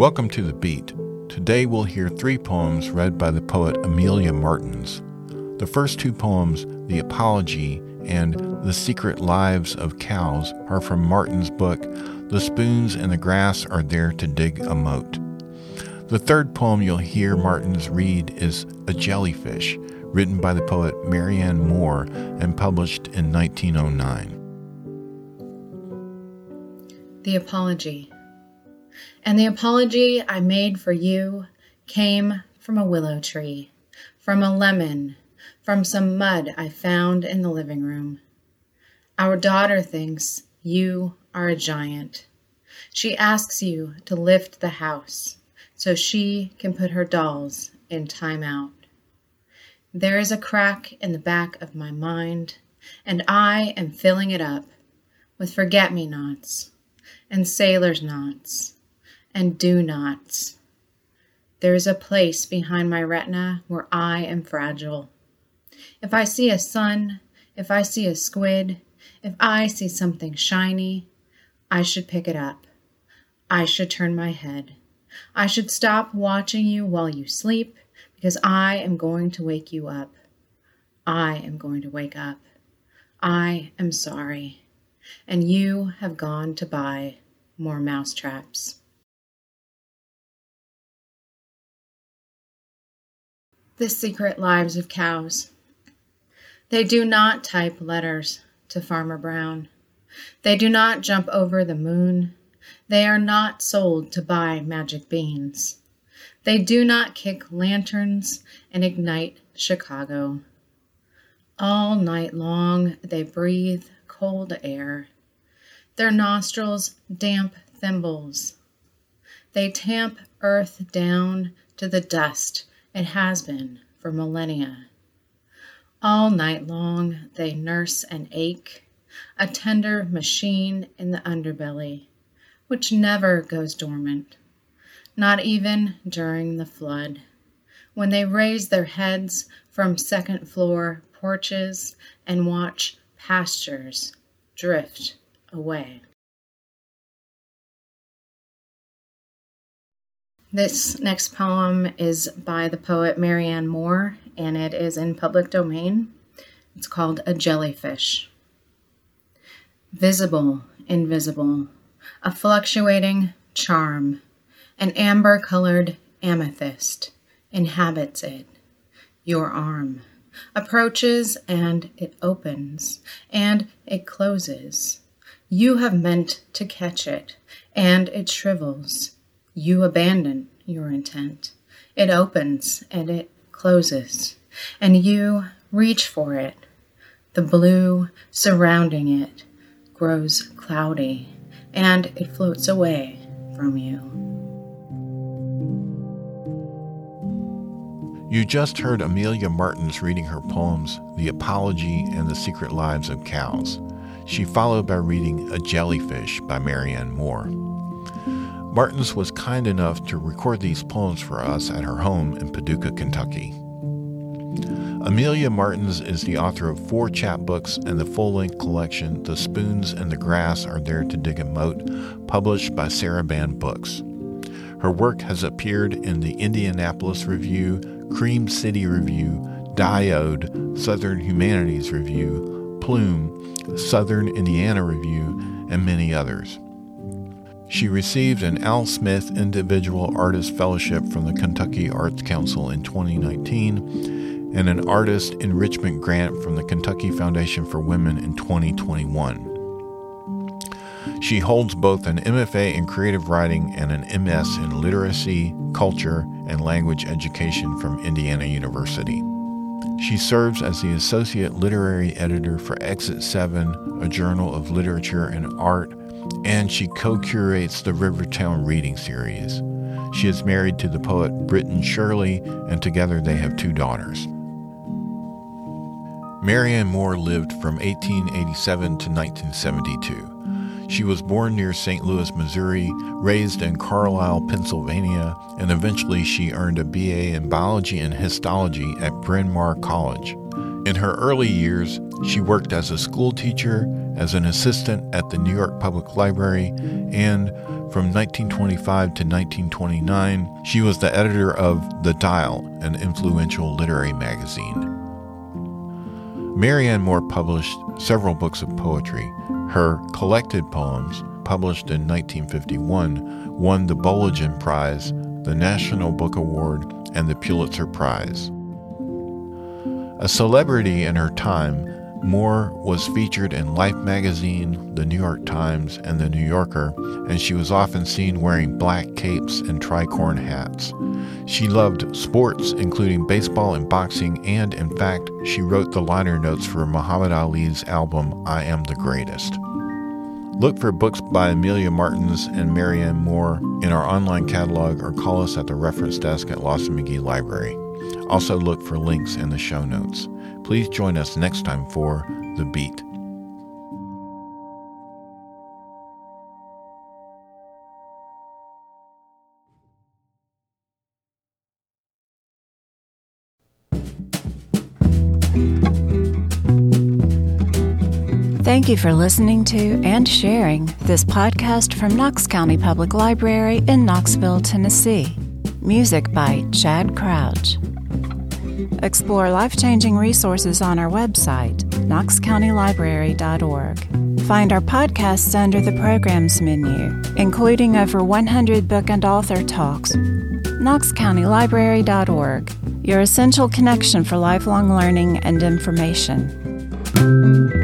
Welcome to The Beat. Today we'll hear three poems read by the poet Amelia Martens. The first two poems, The Apology and The Secret Lives of Cows, are from Martens' book, The Spoons in the Grass Are There to Dig a Moat. The third poem you'll hear Martens read is A Jellyfish, written by the poet Marianne Moore and published in 1909. The Apology. And the apology I made for you came from a willow tree, from a lemon, from some mud I found in the living room. Our daughter thinks you are a giant. She asks you to lift the house so she can put her dolls in timeout. There is a crack in the back of my mind, and I am filling it up with forget me nots and sailor's knots and do nots. There is a place behind my retina where I am fragile. If I see a sun, if I see a squid, if I see something shiny, I should pick it up. I should turn my head. I should stop watching you while you sleep because I am going to wake you up. I am going to wake up. I am sorry. And you have gone to buy more mousetraps. The Secret Lives of Cows. They do not type letters to Farmer Brown. They do not jump over the moon. They are not sold to buy magic beans. They do not kick lanterns and ignite Chicago. All night long they breathe cold air. Their nostrils damp thimbles. They tamp earth down to the dust it has been for millennia. All night long they nurse an ache, a tender machine in the underbelly, which never goes dormant, not even during the flood, when they raise their heads from second floor porches and watch pastures drift away. This next poem is by the poet Marianne Moore, and it is in public domain. It's called A Jellyfish. Visible, invisible, a fluctuating charm, an amber colored amethyst inhabits it. Your arm approaches and it opens and it closes. You have meant to catch it, and it shrivels you abandon your intent. It opens and it closes, and you reach for it. The blue surrounding it grows cloudy, and it floats away from you. You just heard Amelia Martens reading her poems, The Apology and the Secret Lives of Cows. She followed by reading A Jellyfish by Marianne Moore. Martens was kind enough to record these poems for us at her home in Paducah, Kentucky. Amelia Martens is the author of four chapbooks and the full length collection The Spoons and the Grass Are There to Dig a Moat, published by Sarabande Books. Her work has appeared in the Indianapolis Review, Cream City Review, Diode, Southern Humanities Review, Plume, Southern Indiana Review, and many others. She received an Al Smith Individual Artist Fellowship from the Kentucky Arts Council in 2019 and an Artist Enrichment Grant from the Kentucky Foundation for Women in 2021. She holds both an MFA in creative writing and an MS in literacy, culture, and language education from Indiana University. She serves as the Associate Literary Editor for Exit 7, a journal of literature and art and she co curates the Rivertown Reading Series. She is married to the poet Britton Shurley, and together they have two daughters. Marianne Moore lived from 1887 to 1972. She was born near St. Louis, Missouri, raised in Carlisle, Pennsylvania, and eventually she earned a BA in biology and histology at Bryn Mawr College. In her early years, she worked as a school teacher, as an assistant at the New York Public Library, and From 1925 to 1929, she was the editor of The Dial, an influential literary magazine. Marianne Moore published several books of poetry. Her collected poems, published in 1951, won the Bollingen Prize, the National Book Award, and the Pulitzer Prize. A celebrity in her time, Moore was featured in Life magazine, The New York Times, and The New Yorker, and she was often seen wearing black capes and tricorn hats. She loved sports, including baseball and boxing, and in fact, she wrote the liner notes for Muhammad Ali's album I Am the Greatest. Look for books by Amelia Martens and Marianne Moore in our online catalog or call us at the reference desk at Lawson McGhee Library. Also, look for links in the show notes. Please join us next time for The Beat. Thank you for listening to and sharing this podcast from Knox County Public Library in Knoxville, Tennessee. Music by Chad Crouch. Explore life changing resources on our website, knoxcountylibrary.org. Find our podcasts under the Programs menu, including over 100 book and author talks. knoxcountylibrary.org, your essential connection for lifelong learning and information.